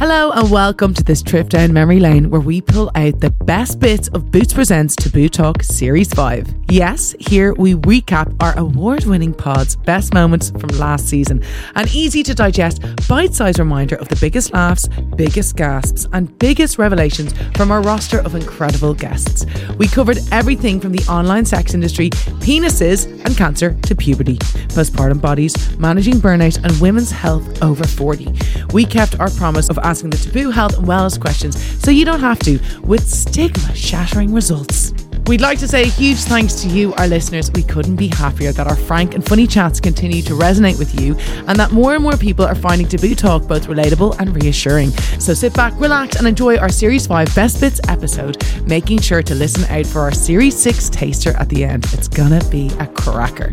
Hello and welcome to this trip down memory lane where we pull out the best bits of Boots Presents Taboo Talk Series 5. Yes, here we recap our award winning pod's best moments from last season. An easy to digest, bite sized reminder of the biggest laughs, biggest gasps, and biggest revelations from our roster of incredible guests. We covered everything from the online sex industry, penises, and cancer to puberty, postpartum bodies, managing burnout, and women's health over 40. We kept our promise of asking the taboo health and wellness questions so you don't have to, with stigma shattering results. We'd like to say a huge thanks to you, our listeners. We couldn't be happier that our frank and funny chats continue to resonate with you and that more and more people are finding Taboo Talk both relatable and reassuring. So sit back, relax, and enjoy our Series 5 Best Bits episode, making sure to listen out for our Series 6 taster at the end. It's gonna be a cracker.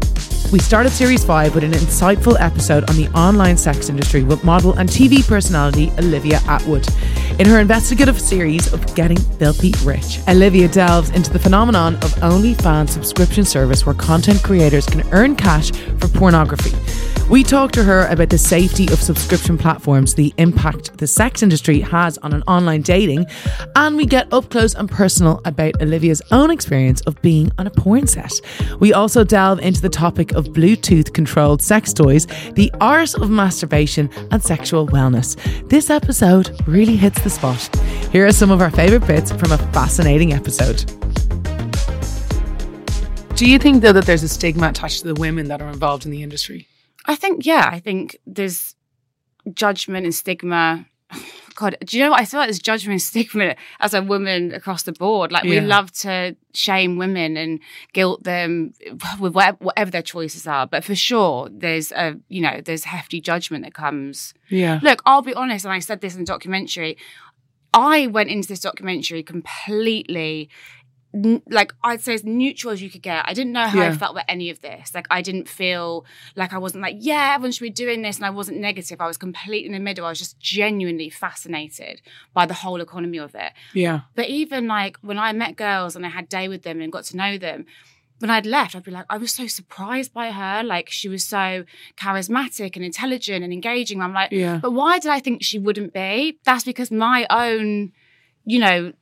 We started Series 5 with an insightful episode on the online sex industry with model and TV personality Olivia Attwood. In her investigative series of Getting Filthy Rich, Olivia delves into the phenomenon of OnlyFans subscription service where content creators can earn cash for pornography. We talked to her about the safety of subscription platforms, the impact the sex industry has on an online dating, and we get up close and personal about Olivia's own experience of being on a porn set. We also delve into the topic of Bluetooth controlled sex toys, the art of masturbation, and sexual wellness. This episode really hits the spot. Here are some of our favourite bits from a fascinating episode. Do you think though that there's a stigma attached to the women that are involved in the industry? I think, yeah, I think there's judgment and stigma. God, do you know what? I feel like there's judgment and stigma as a woman across the board. Like, Yeah. we love to shame women and guilt them with whatever, whatever their choices are. But for sure, there's a, you know, there's hefty judgment that comes. Yeah. Look, I'll be honest, and I said this in the documentary. I went into this documentary completely n- like I'd say as neutral as you could get. I didn't know how I felt about any of this. Like I didn't feel like I wasn't like, yeah, everyone should be doing this, and I wasn't negative. I was completely in the middle. I was just genuinely fascinated by the whole economy of it. Yeah. But even like when I met girls and I had day with them and got to know them, when I'd left, I'd be like, I was so surprised by her. Like she was so charismatic and intelligent and engaging. I'm like, Yeah. but why did I think she wouldn't be? That's because my own, you know,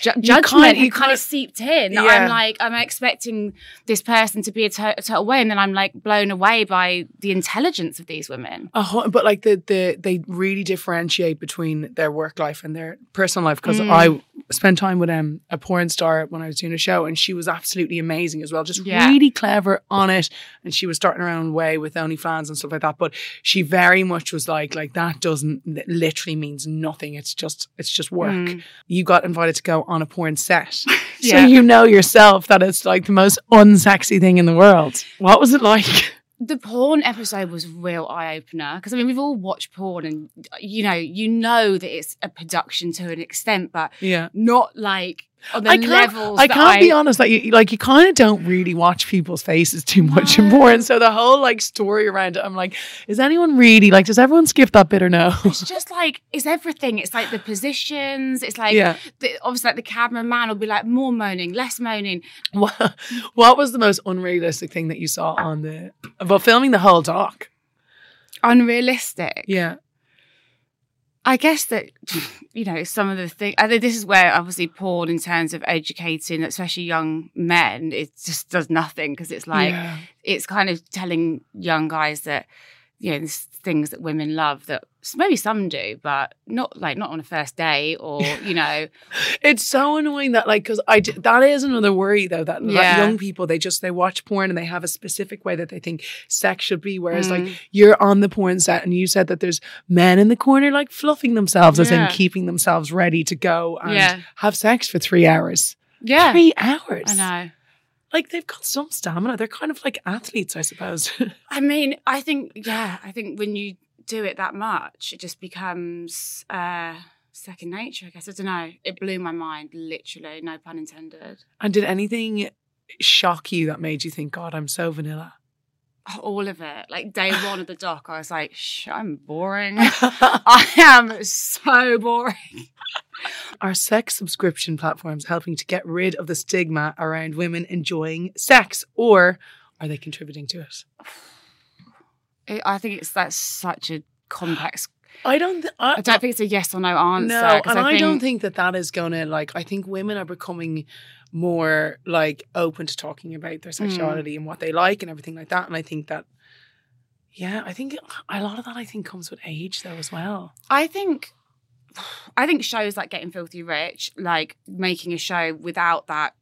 ju- judgment you had kind of seeped in. Yeah. I'm like, I'm expecting this person to be a, to- total way, and then I'm like blown away by the intelligence of these women. But like the the they really differentiate between their work life and their personal life because Mm. I spent time with um, a porn star when I was doing a show and she was absolutely amazing as well just Yeah. really clever on it and she was starting her own way with OnlyFans and stuff like that but she very much was like like that doesn't literally means nothing it's just it's just work Mm. you got invited to go on a porn set. So you know yourself that it's like the most unsexy thing in the world. What was it like? The porn episode was real eye opener because I mean we've all watched porn and you know you know that it's a production to an extent, but yeah. not like I can't, levels. I can't be honest. Like, you, like you kind of don't really watch people's faces too much No. porn. So the whole like story around it, I'm like, is anyone really like? Does everyone skip that bit or no? It's just like it's everything. It's like the positions. It's like yeah. the, obviously like the cameraman will be like more moaning, less moaning. What, what was the most unrealistic thing that you saw on the about filming the whole doc? Unrealistic. Yeah. I guess that you know some of the things. I think this is where obviously porn, in terms of educating, especially young men, it just does nothing because it's like yeah. it's kind of telling young guys that you know there's things that women love that maybe some do, but not like not on a first date or you know It's so annoying that like because I d- that is another worry though that, Yeah. young people they just they watch porn and they have a specific way that they think sex should be. Whereas like Mm. you're on the porn set and you said that there's men in the corner like fluffing themselves as in keeping themselves ready to go and Yeah. have sex for three hours. yeah Three hours. I know. Like they've got some stamina. They're kind of like athletes, I suppose. I mean, I think yeah, I think when you do it that much, it just becomes uh second nature. I guess I don't know. It blew my mind, literally. No pun intended. and did anything shock you that made you think, God, I'm so vanilla? All of it. Like day one of the doc, I was like, Shh, I'm boring. I am so boring. Are sex subscription platforms helping to get rid of the stigma around women enjoying sex, or are they contributing to it? It, I think it's that's such a complex I don't. Th- I, I don't think it's a yes or no answer. No, and I, think, don't think that that is gonna like. I think women are becoming more like open to talking about their Hmm. sexuality and what they like and everything like that. And I think that, yeah, I think a lot of that I think comes with age though as well. I think I think shows like Getting Filthy Rich, like making a show without that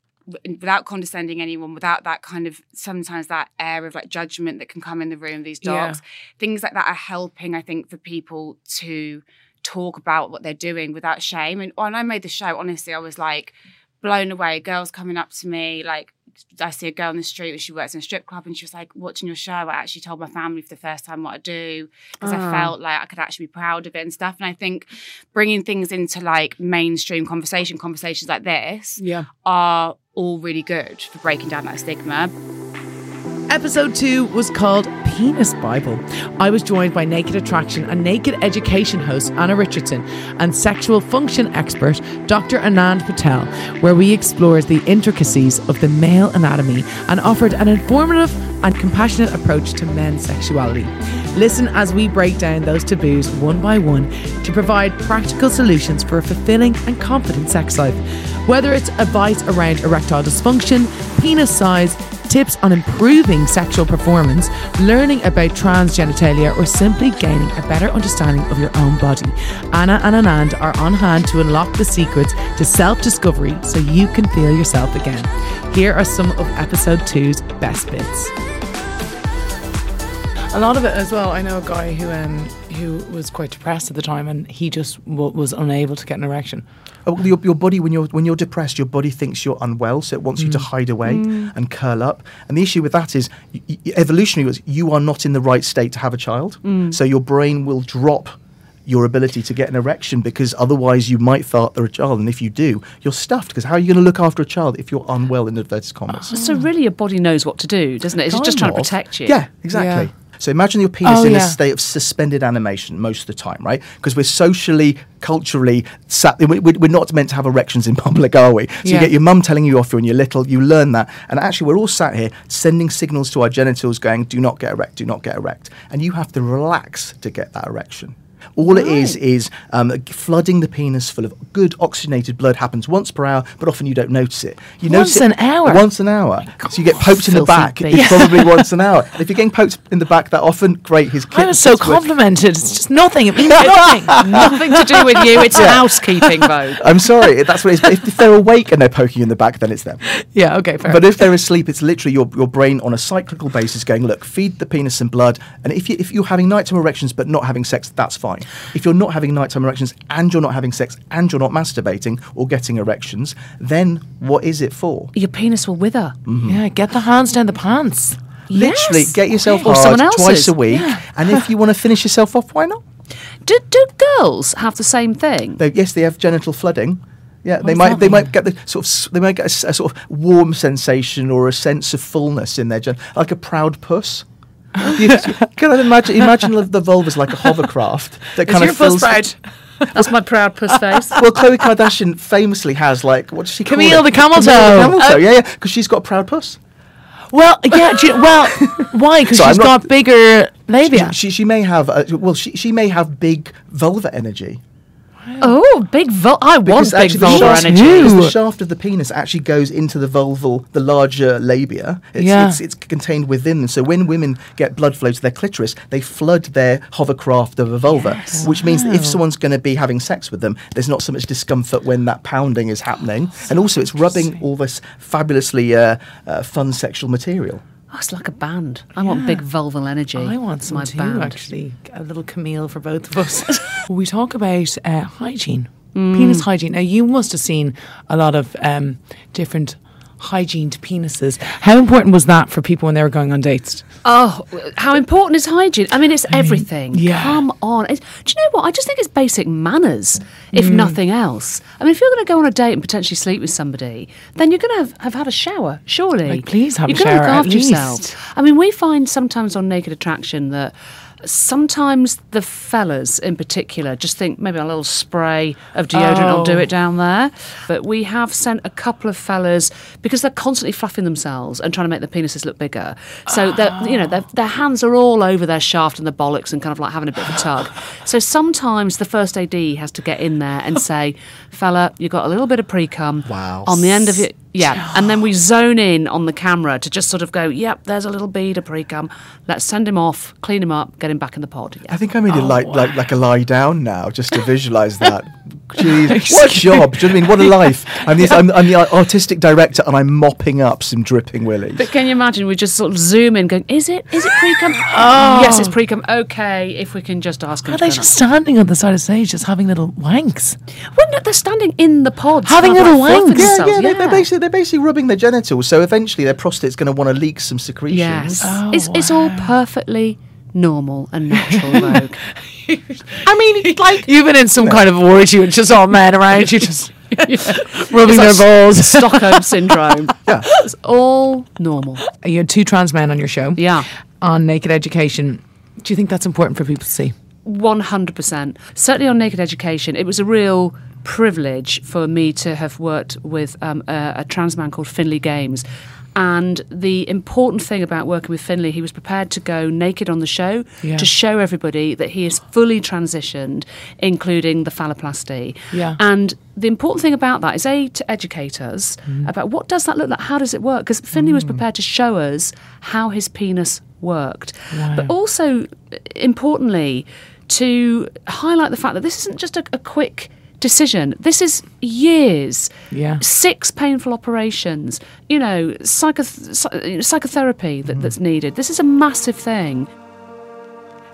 without condescending anyone, without that kind of sometimes that air of like judgment that can come in the room, these Yeah. dogs, things like that are helping, I think, for people to talk about what they're doing without shame. And when I made the show, honestly, I was like blown away. Girls coming up to me, like I see a girl on the street she works in a strip club and she was like, watching your show, I actually told my family for the first time what I do because Oh. I ah. felt like I could actually be proud of it and stuff. And I think bringing things into like mainstream conversation, conversations like this Yeah. are all really good for breaking down that stigma. Episode 2 was called Penis Bible. I was joined by Naked Attraction and Naked Education host Anna Richardson and sexual function expert Dr. Anand Patel, where we explored the intricacies of the male anatomy and offered an informative and compassionate approach to men's sexuality. Listen as we break down those taboos one by one to provide practical solutions for a fulfilling and confident sex life. Whether it's advice around erectile dysfunction, penis size, tips on improving sexual performance, learning about trans genitalia, or simply gaining a better understanding of your own body. Anna and Anand are on hand to unlock the secrets to self discovery so you can feel yourself again. Here are some of episode two's best bits. A lot of it as well. I know a guy who um who was quite depressed at the time, and he just w- was unable to get an erection. Oh, your, your body when you're when you're depressed, your body thinks you're unwell, so it wants you to mm. hide away mm. and curl up. And the issue with that is, y- evolutionary was you are not in the right state to have a child, mm. so your brain will drop your ability to get an erection because otherwise you might thought they're a child, and if you do, you're stuffed. Because how are you going to look after a child if you're unwell in inverted commas? So really, your body knows what to do, doesn't it? It's just trying to protect you. Yeah, exactly. Yeah. So imagine your penis Oh, in a state of suspended animation most of the time, right? Because we're socially, culturally, sat, we- we- we're not meant to have erections in public, are we? So you get your mum telling you off when you're little, you learn that. And actually, we're all sat here sending signals to our genitals going, do not get erect, do not get erect. And you have to relax to get that erection. All it is is um, flooding the penis full of good oxygenated blood happens once per hour, but often you don't notice it. You Once notice an hour? Once an hour. so you get poked in the back. It's probably once an hour. And if you're getting poked in the back that often, great. His I was so complimented. It's just nothing. It means nothing. Nothing to do with you. It's housekeeping, Vogue. I'm sorry, that's what it is. But if, if they're awake and they're poking you in the back, then it's them. yeah, okay, fair. But if they're asleep, it's literally your, your brain on a cyclical basis going, look, feed the penis some blood. And if, you, if you're having nighttime erections but not having sex, that's fine. If you're not having nighttime erections and you're not having sex and you're not masturbating or getting erections, then what is it for? Your penis will wither. Mm-hmm. yeah, get the hands down the pants. Literally, Yes. get yourself Or hard someone twice a week. And if you want to finish yourself off, why not? Do, do girls have the same thing? They, yes, they have genital flooding. Yeah, they might they mean? might get the sort of they might get a, a sort of warm sensation or a sense of fullness in their gen, like a proud puss. You, can I imagine imagine the vulva as like a hovercraft that kind your of fuss fills. proud? That's my proud puss face. Well, Khloe Kardashian famously has like what does she call Camille it? the camel Camille toe. the camel toe. yeah, yeah, because she's got a proud puss. Well, yeah, do you- well, why? Because So she's not- got bigger labia. She, she may have uh, well she, she may have big vulva energy. Oh, big vul. I want Because big actually the vulva shaft- energy. because the shaft of the penis actually goes into the vulval, the larger labia. It's, Yeah. it's, it's contained within. So when women get blood flow to their clitoris, they flood their hovercraft of a vulva, which means that if someone's going to be having sex with them, there's not so much discomfort when that pounding is happening. and also, it's rubbing all this fabulously uh, uh, fun sexual material. Oh, it's like a band. I want big vulval energy. I want some my too, band. actually. A little Camille for both of us. we talk about uh, hygiene, penis hygiene. Now, you must have seen a lot of um, different hygiened penises. How important was that for people when they were going on dates? Oh, how important is hygiene? I mean, it's everything. yeah. Come on. It's, do you know what? I just think it's basic manners, if Mm. nothing else. I mean, if you're going to go on a date and potentially sleep with somebody, then you're going to have, have had a shower, surely. Like, please have you're a shower, look at after least. yourself. I mean, we find sometimes on Naked Attraction that sometimes the fellas in particular just think maybe a little spray of deodorant will do Oh. it down there. But we have sent a couple of fellas because they're constantly fluffing themselves and trying to make their penises look bigger. So they're you know their their hands are all over their shaft and the bollocks and kind of like having a bit of a tug. So sometimes the first AD has to get in there and say, "Fella, you've got a little bit of pre cum Wow. on the end of your yeah," and then we zone in on the camera to just sort of go, "Yep, there's a little bead of pre cum. Let's send him off, clean him up, get him back in the pod." Yeah. I think I'm really Oh, like like like a lie down now, just to visualize that. Jeez, what a job! Do you know what I mean? What a life! I'm the, I'm, I'm the artistic director, and I'm mopping up some dripping willies. But can you imagine? We just sort of zoom in, going, "Is it? Is it pre cum? Oh. Yes, it's oh. pre cum. Okay, if we can just ask him." Are they turn just standing on the side of stage, just having little wanks? Well, no, they're standing in the pods, Having little like wanks. Yeah, themselves, yeah, they're, they're basically they're basically rubbing their genitals, so eventually their prostate's going to want to leak some secretions. Yes, Oh, it's it's all perfectly normal and natural, Vogue. I mean, like You've been in some kind of orgy and it's just all men around you just rubbing their balls. Stockholm syndrome. Yeah. It's all normal. You had two trans men on your show. Yeah. On Naked Education. Do you think that's important for people to see? 100%. Certainly on Naked Education, it was a real privilege for me to have worked with um, a, a trans man called Finlay Games. And the important thing about working with Finlay, he was prepared to go naked on the show Yeah. to show everybody that he is fully transitioned, including the phalloplasty. Yeah. And the important thing about that is A, to educate us about what does that look like? How does it work? Because Finlay was prepared to show us how his penis worked. But also, importantly, to highlight the fact that this isn't just a, a quick decision. This is years, Yeah. six painful operations, you know, psycho- psy- psychotherapy that, mm-hmm. that's needed. This is a massive thing.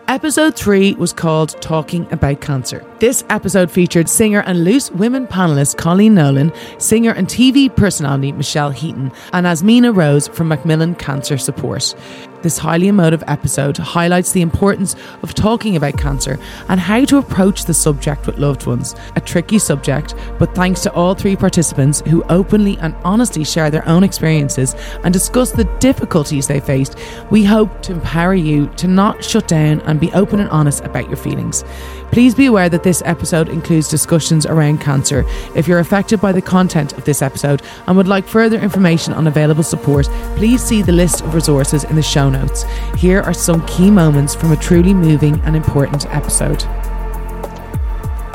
Episode 3 was called Talking About Cancer. This episode featured singer and Loose Women panelist Coleen Nolan, singer and TV personality Michelle Heaton, and Asmina Rose from Macmillan Cancer Support. This highly emotive episode highlights the importance of talking about cancer and how to approach the subject with loved ones. A tricky subject, but thanks to all three participants who openly and honestly share their own experiences and discuss the difficulties they faced, we hope to empower you to not shut down and be open and honest about your feelings. Please be aware that this episode includes discussions around cancer. If you're affected by the content of this episode and would like further information on available support, please see the list of resources in the show notes. Here are some key moments from a truly moving and important episode.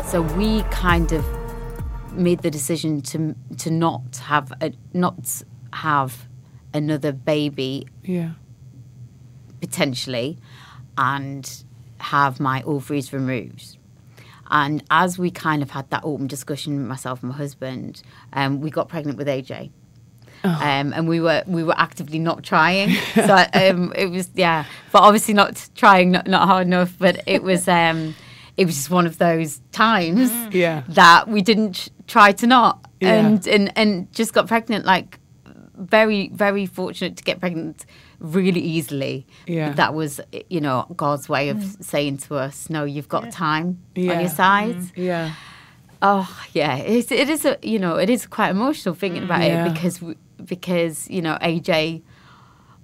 So we kind of made the decision to to not have a, not have another baby Yeah. potentially, and have my ovaries removed. And as we kind of had that open discussion, myself and my husband, um, we got pregnant with AJ. Um, and we were we were actively not trying, so um, it was yeah, but obviously not trying, not, not hard enough. But it was um, it was just one of those times Yeah. that we didn't try to not, Yeah. and and and just got pregnant like very very fortunate to get pregnant really easily. Yeah. that was you know God's way of mm. saying to us, no, you've got time on Yeah. your side. Mm-hmm. Yeah. Oh yeah, it's, it is a you know it is quite emotional thinking about Yeah. it because because you know AJ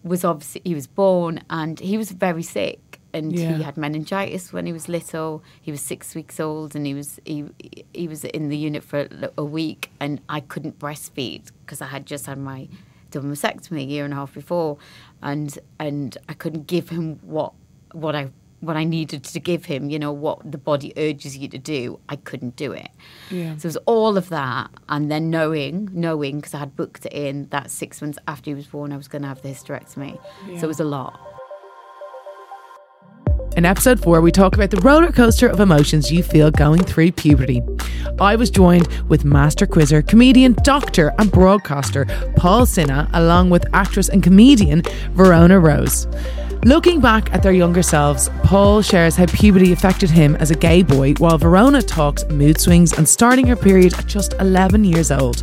was obviously he was born and he was very sick and Yeah. he had meningitis when he was little. He was six weeks old and he was he he was in the unit for a, a week and I couldn't breastfeed because I had just had my double mastectomy a year and a half before and and I couldn't give him what what I what I needed to give him, you know, what the body urges you to do, I couldn't do it. Yeah. So it was all of that, and then knowing, knowing, because I had booked it in that six months after he was born, I was going to have the hysterectomy. So it was a lot. In episode 4, we talk about the roller coaster of emotions you feel going through puberty. I was joined with master quizzer, comedian, doctor, and broadcaster Paul Sinha, along with actress and comedian Verona Rose. Looking back at their younger selves, Paul shares how puberty affected him as a gay boy, while Verona talks mood swings and starting her period at just 11 years old.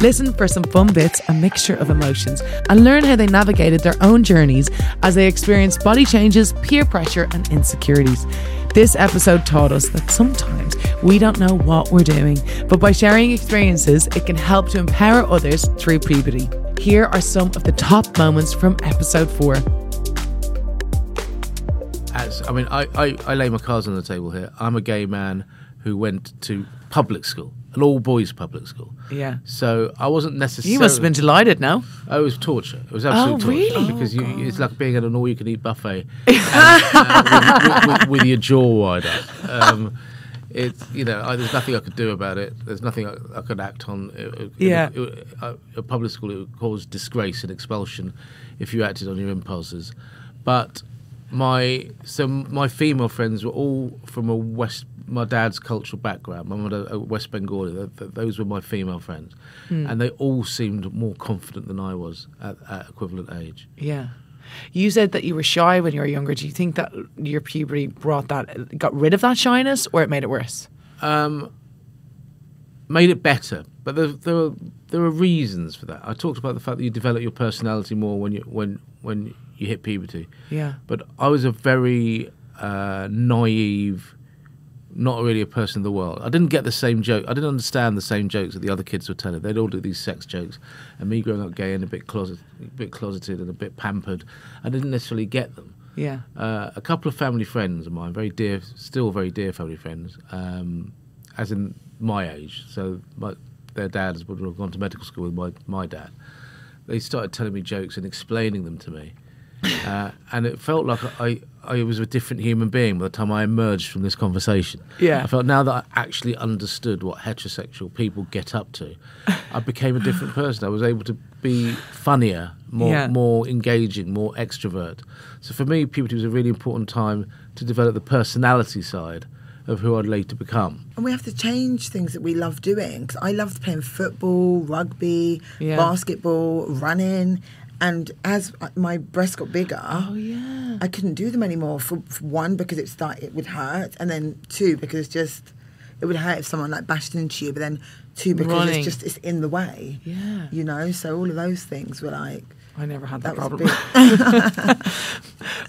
Listen for some fun bits, a mixture of emotions, and learn how they navigated their own journeys as they experienced body changes, peer pressure, and insecurities. This episode taught us that sometimes we don't know what we're doing, but by sharing experiences, it can help to empower others through puberty. Here are some of the top moments from episode 4. As I mean, I, I, I lay my cards on the table here. I'm a gay man who went to public school, an all boys public school. Yeah. So I wasn't necessarily. You must have been delighted, now. Oh, it was torture. It was absolute Oh, torture really? because you, it's like being at an all-you-can-eat buffet uh, with, with, with, with your jaw wide up. Um, it's you know I, there's nothing I could do about it. There's nothing I, I could act on. It- it- Yeah. it- uh, a public school it would cause disgrace and expulsion if you acted on your impulses. But my so my female friends were all from a west my dad's cultural background. My mother a West Bengali. Th- th- Those were my female friends, and they all seemed more confident than I was at, at equivalent age. Yeah. You said that you were shy when you were younger. Do you think that your puberty brought that, got rid of that shyness, or it made it worse? Um, made it better. But there, there were there are reasons for that. I talked about the fact that you develop your personality more when you when when you hit puberty. Yeah. But I was a very uh, naive, not really a person of the world. I didn't get the same joke. I didn't understand the same jokes that the other kids were telling. They'd all do these sex jokes, and me growing up gay and a bit closet, a bit closeted and a bit pampered, I didn't necessarily get them. Yeah. Uh, a couple of family friends of mine, very dear, still very dear family friends, um, as in my age. So my, their dads would have gone to medical school with my, my dad. They started telling me jokes and explaining them to me. Uh, and it felt like I, I was a different human being by the time I emerged from this conversation. Yeah. I felt now that I actually understood what heterosexual people get up to, I became a different person. I was able to be funnier, more Yeah. more engaging, more extrovert. So for me, puberty was a really important time to develop the personality side of who I'd like to become. And we have to change things that we love doing. 'Cause I loved playing football, rugby, Yeah. basketball, running. And as my breasts got bigger, Oh, yeah. I couldn't do them anymore. For, for one, because it start it would hurt, and then two, because it's just it would hurt if someone like bashed into you. But then two, because Running. it's just it's in the way. Yeah. you know. So all of those things were like I never had that, that problem.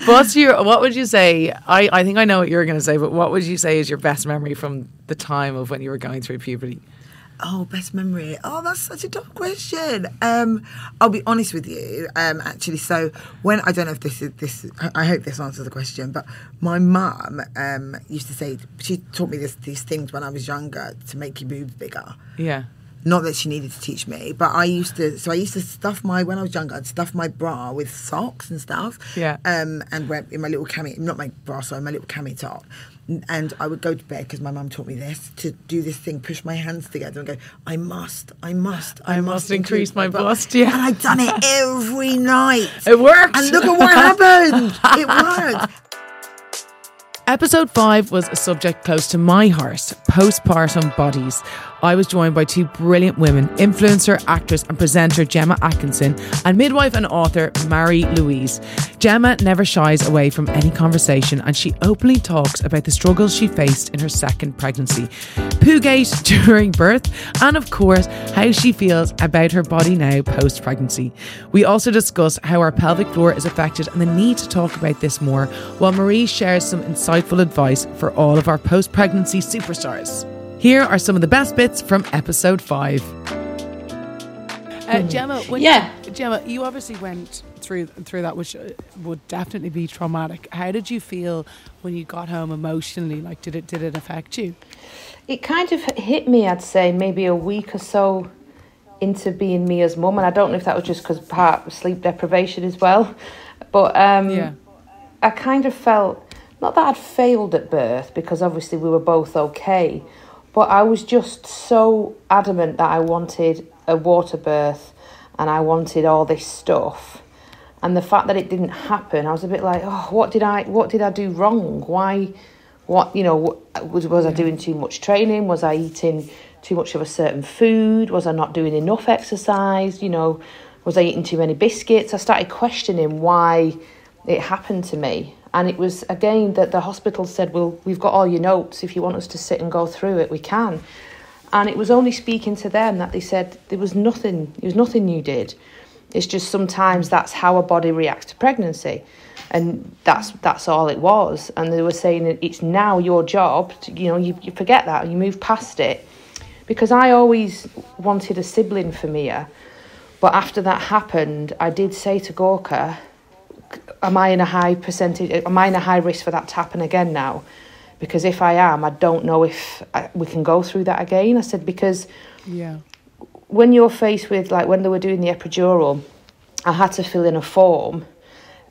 What's your? What would you say? I, I think I know what you're going to say, but what would you say is your best memory from the time of when you were going through puberty? Oh, best memory. Oh, that's such a tough question. Um, I'll be honest with you. Um, actually, so when I don't know if this is this, I- I hope this answers the question. But my mum um used to say she taught me this these things when I was younger to make your boobs bigger. Yeah. Not that she needed to teach me, but I used to. So I used to stuff my when I was younger. I'd stuff my bra with socks and stuff. Yeah. Um, and wear in my little cami, not my bra, sorry, my little cami top. And I would go to bed because my mum taught me this to do this thing, push my hands together and go, I must, I must, I must increase my bust, yeah. And I'd done it every night. It worked. And look at what happened. It worked. Episode 5 was a subject close to my heart postpartum bodies. I was joined by two brilliant women influencer, actress, and presenter Gemma Atkinson, and midwife and author Marie Louise. Gemma never shies away from any conversation, and she openly talks about the struggles she faced in her second pregnancy, Poogate during birth, and of course, how she feels about her body now post pregnancy. We also discuss how our pelvic floor is affected and the need to talk about this more, while Marie shares some insightful advice for all of our post pregnancy superstars. Here are some of the best bits from episode five. Uh, Gemma, when Yeah. Gemma, you obviously went through through that, which uh, would definitely be traumatic. How did you feel when you got home emotionally? Like, did it did it affect you? It kind of hit me, I'd say, maybe a week or so into being Mia's mum, and I don't know if that was just because part of sleep deprivation as well, but um, Yeah. I kind of felt not that I'd failed at birth because obviously we were both okay, but I was just so adamant that I wanted a water birth and I wanted all this stuff. And the fact that it didn't happen, I was a bit like, oh, what did I, what did I do wrong? Why, what, you know, was was I mm. doing too much training? Was I eating too much of a certain food? Was I not doing enough exercise? You know, was I eating too many biscuits? I started questioning why it happened to me. And it was again that the hospital said, Well, we've got all your notes. If you want us to sit and go through it, we can. And it was only speaking to them that they said there was nothing, there was nothing you did. It's just sometimes that's how a body reacts to pregnancy. And that's that's all it was. And they were saying it's now your job, to, you know, you, you forget that, you move past it. Because I always wanted a sibling for Mia. But after that happened, I did say to Gorka, am I in a high percentage? Am I in a high risk for that to happen again now? Because if I am, I don't know if I, we can go through that again. I said because Yeah. when you're faced with like when they were doing the epidural, I had to fill in a form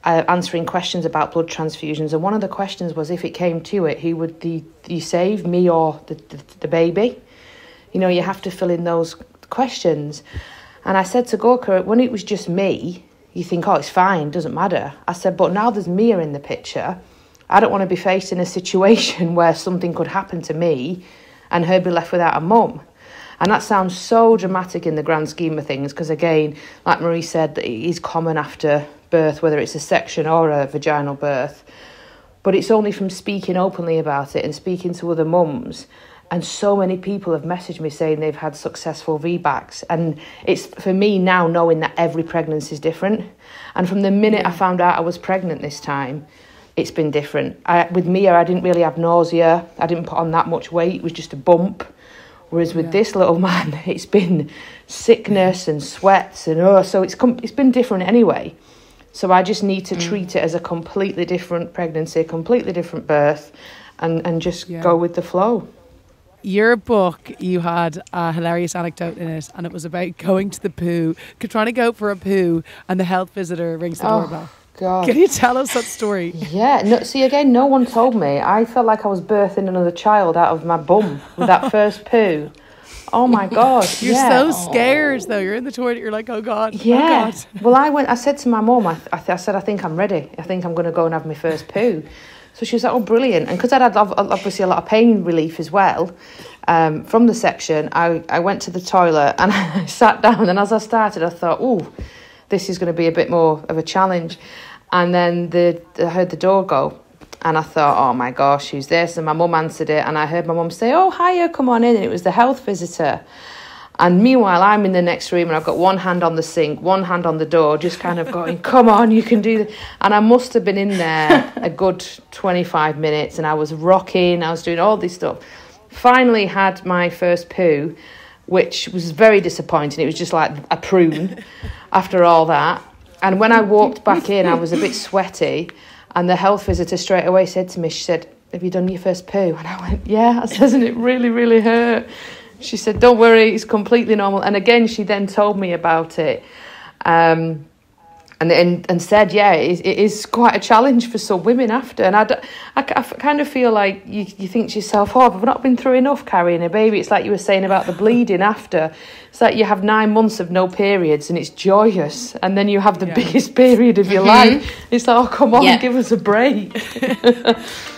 uh, answering questions about blood transfusions, and one of the questions was if it came to it, who would the you save, me or the, the the baby? You know, you have to fill in those questions. And I said to Gorka, when it was just me, you think, oh, it's fine, doesn't matter. I said, but now there's Mia in the picture. I don't want to be faced in a situation where something could happen to me and her be left without a mum. And that sounds so dramatic in the grand scheme of things because, again, like Marie said, it is common after birth, whether it's a section or a vaginal birth. But it's only from speaking openly about it and speaking to other mums. And so many people have messaged me saying they've had successful VBACs. And it's for me now knowing that every pregnancy is different. And from the minute I found out I was pregnant this time, it's been different. I, with Mia, I didn't really have nausea. I didn't put on that much weight. It was just a bump. Whereas with this little man, it's been sickness and sweats and oh, so it's com- it's been different anyway. So I just need to mm. treat it as a completely different pregnancy, a completely different birth, and and just Yeah. go with the flow. Your book, you had a hilarious anecdote in it, and it was about going to the poo, trying to go for a poo, and the health visitor rings the Oh, doorbell. God. Can you tell us that story? Yeah, no, see again, no one told me. I felt like I was birthing another child out of my bum with that first poo. Oh my god! You're yeah. so scared, though. You're in the toilet. You're like, oh god, oh, Yeah. oh god. Well, I went. I said to my mum, I, I, th- I said, I think I'm ready. I think I'm going to go and have my first poo. So she was like, oh, brilliant. And because I'd had obviously a lot of pain relief as well um, from the section, I, I went to the toilet and I sat down. And as I started, I thought, oh, this is going to be a bit more of a challenge. And then the I heard the door go. And I thought, oh my gosh, who's this? And my mum answered it. And I heard my mum say, oh, hiya, come on in. And it was the health visitor. And meanwhile, I'm in the next room and I've got one hand on the sink, one hand on the door, just kind of going, come on, you can do this. And I must have been in there a good 25 minutes and I was rocking, I was doing all this stuff. Finally, had my first poo, which was very disappointing. It was just like a prune after all that. And when I walked back in, I was a bit sweaty. And the health visitor straight away said to me, she said, Have you done your first poo? And I went, Yeah. I says, and it really, really hurt. She said, Don't worry, it's completely normal. And again, she then told me about it. Um, and, and, and said, yeah, it is, it is quite a challenge for some women after. And I, I kind of feel like you, you think to yourself, oh, I've not been through enough carrying a baby. It's like you were saying about the bleeding after. It's like you have nine months of no periods and it's joyous. And then you have the biggest period of your life. It's like, oh, come on, Yeah. give us a break.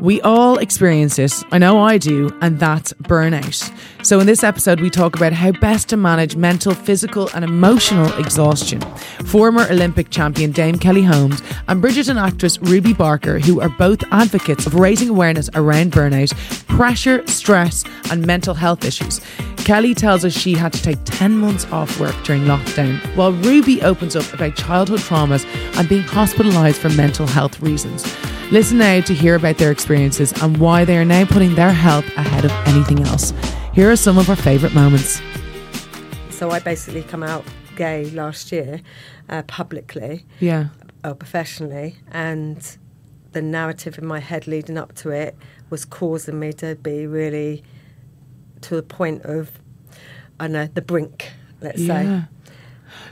We all experience this. I know I do, and that's burnout. So, in this episode, we talk about how best to manage mental, physical, and emotional exhaustion. Former Olympic champion Dame Kelly Holmes and Bridgerton actress Ruby Barker, who are both advocates of raising awareness around burnout, pressure, stress, and mental health issues. Kelly tells us she had to take 10 months off work during lockdown, while Ruby opens up about childhood traumas and being hospitalised for mental health reasons. Listen now to hear about their experiences and why they are now putting their health ahead of anything else. Here are some of our favourite moments. So I basically come out gay last year, uh, publicly Yeah. or professionally, and the narrative in my head leading up to it was causing me to be really to the point of, I don't know, the brink. Let's Yeah. say.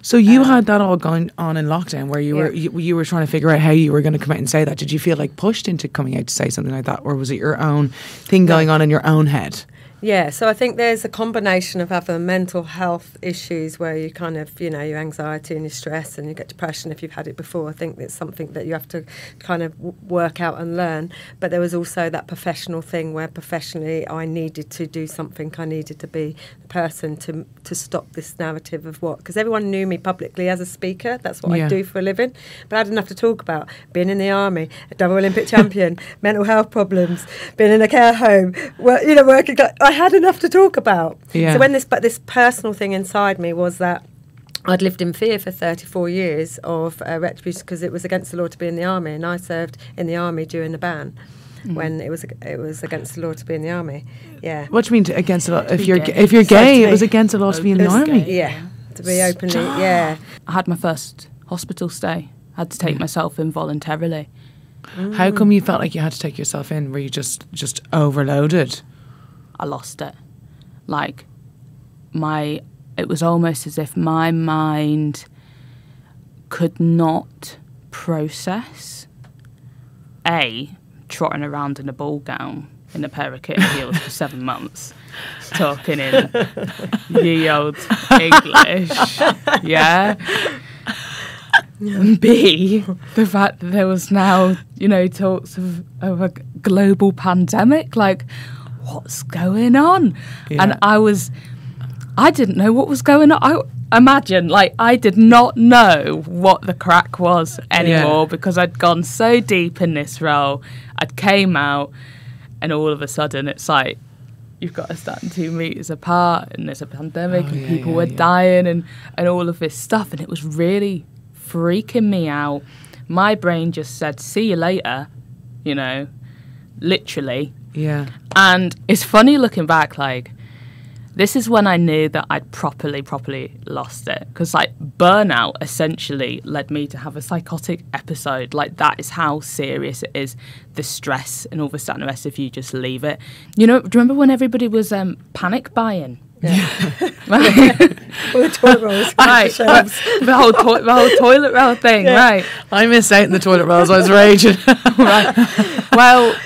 So you um, had that all going on in lockdown, where you were you, you were trying to figure out how you were going to come out and say that. Did you feel like pushed into coming out to say something like that, or was it your own thing going on in your own head? Yeah, so I think there's a combination of other mental health issues where you kind of, you know, your anxiety and your stress and you get depression if you've had it before. I think it's something that you have to kind of work out and learn. But there was also that professional thing where professionally I needed to do something. I needed to be the person to to stop this narrative of what because everyone knew me publicly as a speaker. That's what Yeah. I do for a living. But I didn't have to talk about being in the army, a double Olympic champion, mental health problems, being in a care home. Well, you know, working. I had enough to talk about. Yeah. So when this, but this personal thing inside me was that. I'd lived in fear for 34 years of uh, retribution because it was against the law to be in the army, and I served in the army during the ban when it was it was against the law to be in the army. Yeah, What do you mean to, against the law? If you're gay. if you're gay, to it was against the law to be in the It was- army. Yeah, to be openly. Yeah, I had my first hospital stay Mm. had to take myself in voluntarily. How come you felt like you had to take yourself in? Were you just just overloaded? I lost it. Like my it was almost as if my mind could not process a trotting around in a ball gown in a pair of kitten heels for seven months, talking in ye old English, yeah. And B, the fact that there was now, you know, talks of, of a global pandemic. Like, what's going on? Yeah. And I was, I didn't know what was going on. I imagine, like, I did not know what the crack was anymore Yeah. because I'd gone so deep in this role. I'd came out, and all of a sudden, it's like you've got to stand two meters apart, and there's a pandemic, Oh, and yeah, people yeah, were dying, and and all of this stuff, and it was really freaking me out. My brain just said, "See you later," you know, literally. Yeah. And it's funny looking back, like, this is when I knew that I'd properly, properly lost it. Because, like, burnout essentially led me to have a psychotic episode. Like, that is how serious it is the stress and all the and the rest if you just leave it. You know, do you remember when everybody was um, panic buying? right. All the toilet rolls. right. the, whole toi- the whole toilet roll thing, right. I missed out in the toilet rolls. I was raging. right. Well,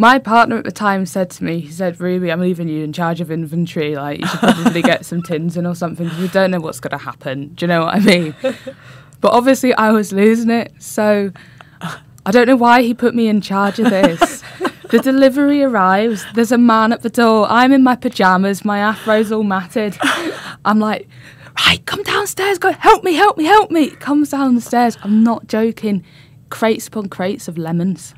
my partner at the time said to me, he said, Ruby, I'm leaving you in charge of inventory. Like, you should probably get some tins in or something we don't know what's going to happen. Do you know what I mean? But obviously, I was losing it. So I don't know why he put me in charge of this. the delivery arrives. There's a man at the door. I'm in my pajamas. My afro's all matted. I'm like, right, come downstairs. Go, help me, help me, help me. Comes down the stairs. I'm not joking. Crates upon crates of lemons.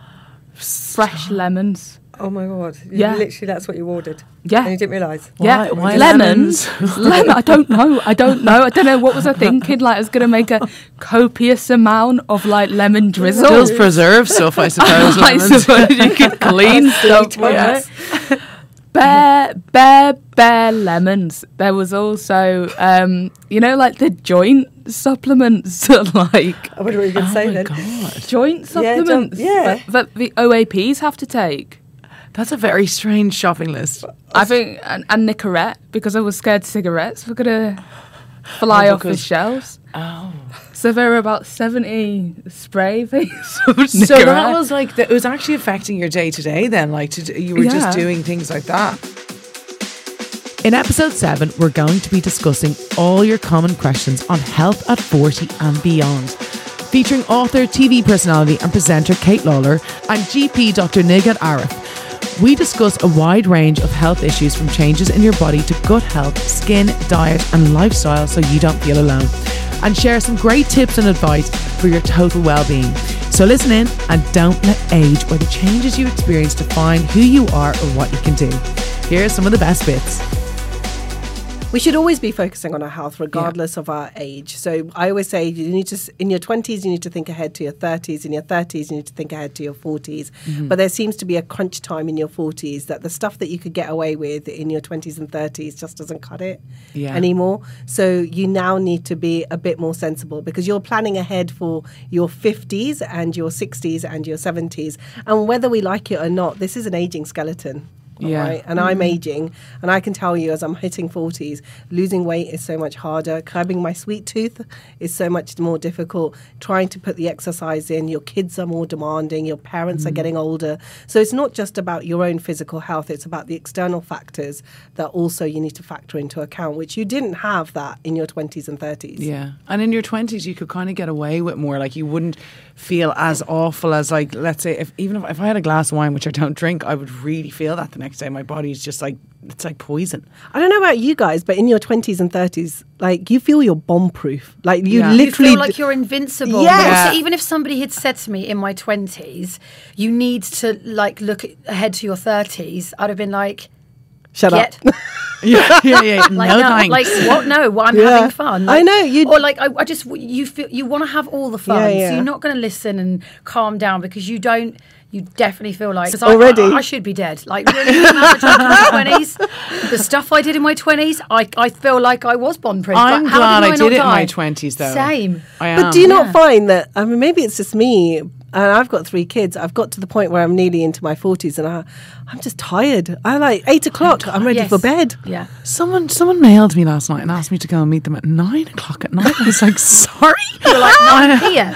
Fresh lemons. Oh my god! You Yeah. literally that's what you ordered. Yeah. and you didn't realise. yeah, why lemons. Lemon. I don't know. I don't know. I don't know. What was I thinking? Like I was going to make a copious amount of like lemon drizzle. Still preserve stuff, I suppose. I lemons. suppose you could clean stuff with Yeah. It. Bare, bare, bare lemons. There was also, um, you know, like the joint supplements, like I wonder what you could say then. joint Yeah, supplements yeah. that, that the OAPs have to take. That's a very strange shopping list. I think, and, and Nicorette, because I was scared cigarettes were going to fly Oh, off the shelves. Oh. So there were about 70 spray things So that was like, the, it was actually affecting your day to day then. Like, to, you were Yeah. just doing things like that. In episode 7, we're going to be discussing all your common questions on health at 40 and beyond. Featuring author, TV personality, and presenter Kate Lawler and GP Dr. Nighat Arif. We discuss a wide range of health issues from changes in your body to gut health, skin, diet, and lifestyle so you don't feel alone. And share some great tips and advice for your total well being. So listen in and don't let age or the changes you experience define who you are or what you can do. Here are some of the best bits. We should always be focusing on our health, regardless of our age. So I always say you need to, in your 20s, you need to think ahead to your 30s. In your 30s, you need to think ahead to your 40s. Mm-hmm. But there seems to be a crunch time in your 40s that the stuff that you could get away with in your 20s and 30s just doesn't cut it Yeah. anymore. So you now need to be a bit more sensible because you're planning ahead for your 50s and your 60s and your 70s. And whether we like it or not, this is an aging skeleton. Yeah. right? And I'm mm-hmm. aging, and I can tell you as I'm hitting 40s, losing weight is so much harder. Curbing my sweet tooth is so much more difficult. Trying to put the exercise in, your kids are more demanding, your parents are mm. getting older. So it's not just about your own physical health, it's about the external factors that also you need to factor into account, which you didn't have that in your 20s and 30s. Yeah. And in your 20s, you could kind of get away with more. Like, you wouldn't feel as awful as, like, let's say, if even if, if I had a glass of wine, which I don't drink, I would really feel that the next day. My body's just like, it's like poison. I don't know about you guys, but in your 20s and 30s, like you feel you're bomb proof. Like you Yeah. You literally feel like you're invincible. Yes. So even if somebody had said to me in my twenties, you need to like look ahead to your thirties, I'd have been like, shut get up. yeah, yeah, yeah. Like, no, no, thanks. like what? No, well, I'm Yeah. having fun. I know, you- Or like, I, I just you feel you want to have all the fun, Yeah, yeah. so you're not going to listen and calm down because you don't. You definitely feel like Already. I, I, I should be dead. Like really, the amount of times in my twenties, the stuff I did in my twenties, I, I feel like I was bomb Prince. I'm Like, how glad I did it in my 20s, though. Same. I am. But do you not find that? I mean, maybe it's just me, and I've got three kids. I've got to the point where I'm nearly into my forties, and I, I'm just tired. I like eight o'clock. I'm, ready Yes. for bed. Yeah. Someone someone mailed me last night and asked me to go and meet them at nine o'clock at night. I was like, sorry. You're like nine p.m.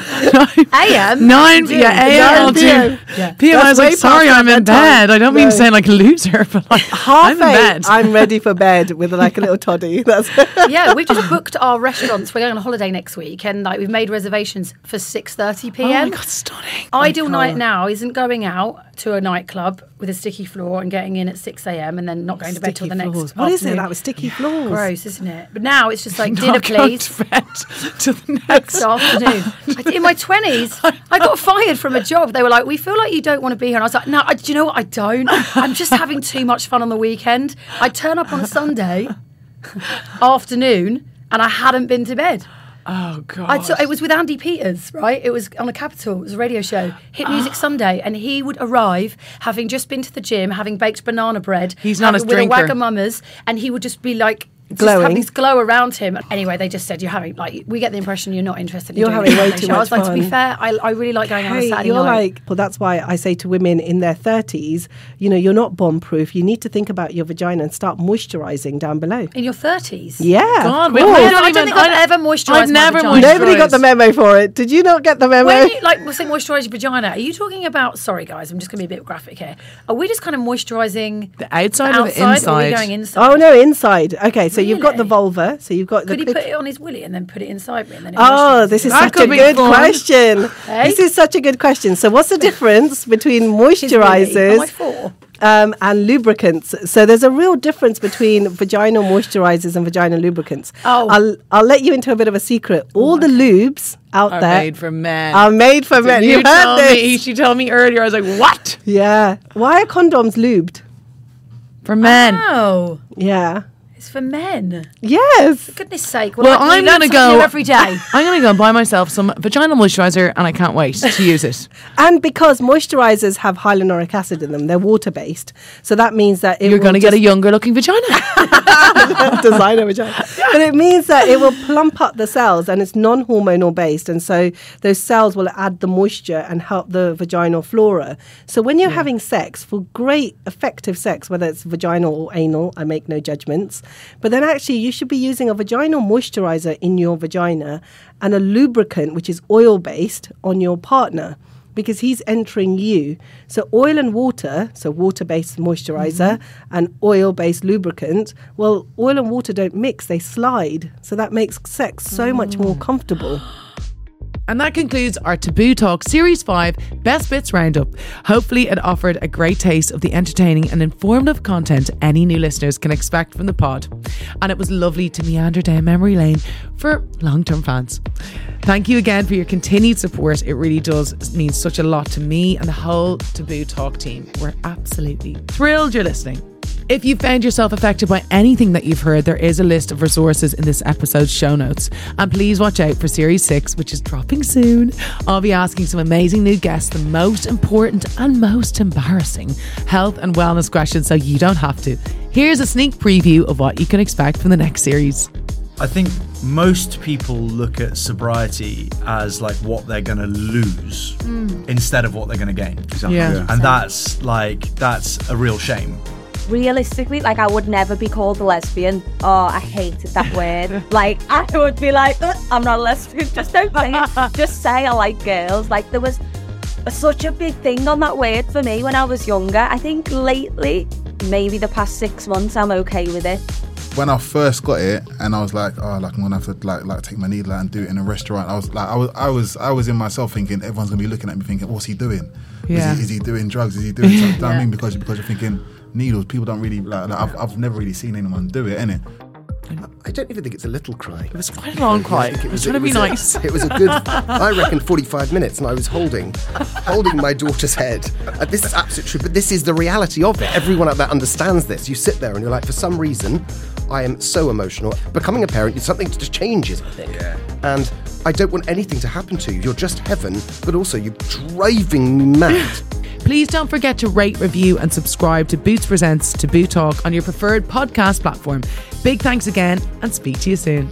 a.m. Nine, yeah, a.m. PM. Yeah. PM, I was like, sorry, I'm in bed. I don't mean to sound like a loser, but like, Half I'm in bed. I'm ready for bed with like a little toddy. That's yeah, we've just booked our restaurants. We're going on a holiday next week, and like we've made reservations for six thirty p.m. Oh my god, stunning. Ideal night now isn't going out to a nightclub with a sticky floor and getting in at six a.m. and then not going to bed till the next. floors. What is it afternoon. that with sticky floors? Gross, isn't it? But now it's just like dinner, please. to bed till the Next next. afternoon. In my 20s, I got fired from a job. They were like, We feel like you don't want to be here. And I was like, No, I, do you know what? I don't. I'm just having too much fun on the weekend. I turn up on a Sunday afternoon and I hadn't been to bed. Oh god. I t- it was with Andi Peters, right? It was on a Capital. It was a radio show, Hit Music. Sunday, and he would arrive having just been to the gym, having baked banana bread. He's not a having- with drinker. a Wagamama's, and he would just be like. Just Glowing. have this glow around him. Anyway, they just said you're having like we get the impression you're not interested. in You're doing having way too much I was much like, to be fair, I, I really like going on a Hey, Saturday you're night. like, well, that's why I say to women in their 30s, you know, you're not bomb proof. You need to think about your vagina and start moisturizing down below. in your thirties. Yeah. God, of wait, course. I I don't don't, even- think I've I- ever moisturised. I've never vagina. moisturised. Nobody got the memo for it. Did you not get the memo? When you like we're saying moisturise your vagina, are you talking about? Sorry, guys, I'm just going to be a bit graphic here. Are we just kind of moisturising The outside or the inside? Or are we going inside? oh, no, inside. Okay, so you've got the vulva. So you've got the Could he put it on his willy and then put it inside me? And then it Oh, this is? That such a good fun. question. Hey? This is such a good question. So, what's the difference between His willy. Am I moisturizers um, and lubricants? So, there's a real difference between vaginal moisturizers and vaginal lubricants. Oh. I'll, I'll let you into a bit of a secret. All the lubes out Are there made for men. are made for men. you You heard told this? me. She told me earlier. I was like, what? Yeah. Why are condoms lubed? For men. Oh, Yeah. It's for men. Yes. For goodness sake! Well, I- we I'm gonna go every day. I'm gonna go and buy myself some vaginal moisturizer, and I can't wait to use it. And because moisturizers have hyaluronic acid in them, they're water based. So that means that it You're gonna get a younger looking vagina. designer vagina. But it means that it will plump up the cells and it's non hormonal based. And so those cells will add the moisture and help the vaginal flora. So when you're having sex, for great effective sex, whether it's vaginal or anal, I make no judgments. But then actually, you should be using a vaginal moisturizer in your vagina and a lubricant, which is oil based, on your partner because he's entering you. So oil and water, so water-based moisturizer mm-hmm. and oil-based lubricant. Well, oil and water don't mix; they slide. So that makes sex so much more oh. comfortable. And that concludes our Taboo Talk Series 5 Best Bits Roundup. Hopefully, it offered a great taste of the entertaining and informative content any new listeners can expect from the pod. And it was lovely to meander down memory lane for long term fans. Thank you again for your continued support. It really does mean such a lot to me and the whole Taboo Talk team. We're absolutely thrilled you're listening. If you found yourself affected by anything that you've heard, there is a list of resources in this episode's show notes. And please watch out for Series 6, which is dropping soon. I'll be asking some amazing new guests the most important and most embarrassing health and wellness questions so you don't have to. Here's a sneak preview of what you can expect from the next series. I think most people look at sobriety as like what they're going to lose mm. instead of what they're going to gain. Exactly. Yeah. And that's like, that's a real shame. Realistically, like I would never be called a lesbian. Oh, I hated that word. like I would be like, "Uh, I'm not a lesbian. Just don't say it. Just say I like girls. Like there was such a big thing on that word for me when I was younger. I think lately, maybe the past six months, I'm okay with it. when I first got it, and I was like, oh, like I'm gonna have to like like take my needle out and do it in a restaurant. I was like, I was I was I was in myself thinking everyone's gonna be looking at me thinking, what's he doing? Yeah. Is, he, is he doing drugs? Is he doing something? You know what I mean? Because because you're thinking needles. People don't really like. like I've I've never really seen anyone do it, innit? I don't even think it's a little cry. It was quite a long cry. It was trying to be a- nice. it was a good, I reckon, 45 minutes, and I was holding, holding my daughter's head. Uh, this is absolute true, but this is the reality of it. Everyone out there understands this. You sit there and you're like, for some reason, I am so emotional. Becoming a parent is something that just changes, I think. And I don't want anything to happen to you. You're just heaven, but also you're driving me mad. Please don't forget to rate, review, and subscribe to Boots Presents Taboo Talk on your preferred podcast platform. Big thanks again, and speak to you soon.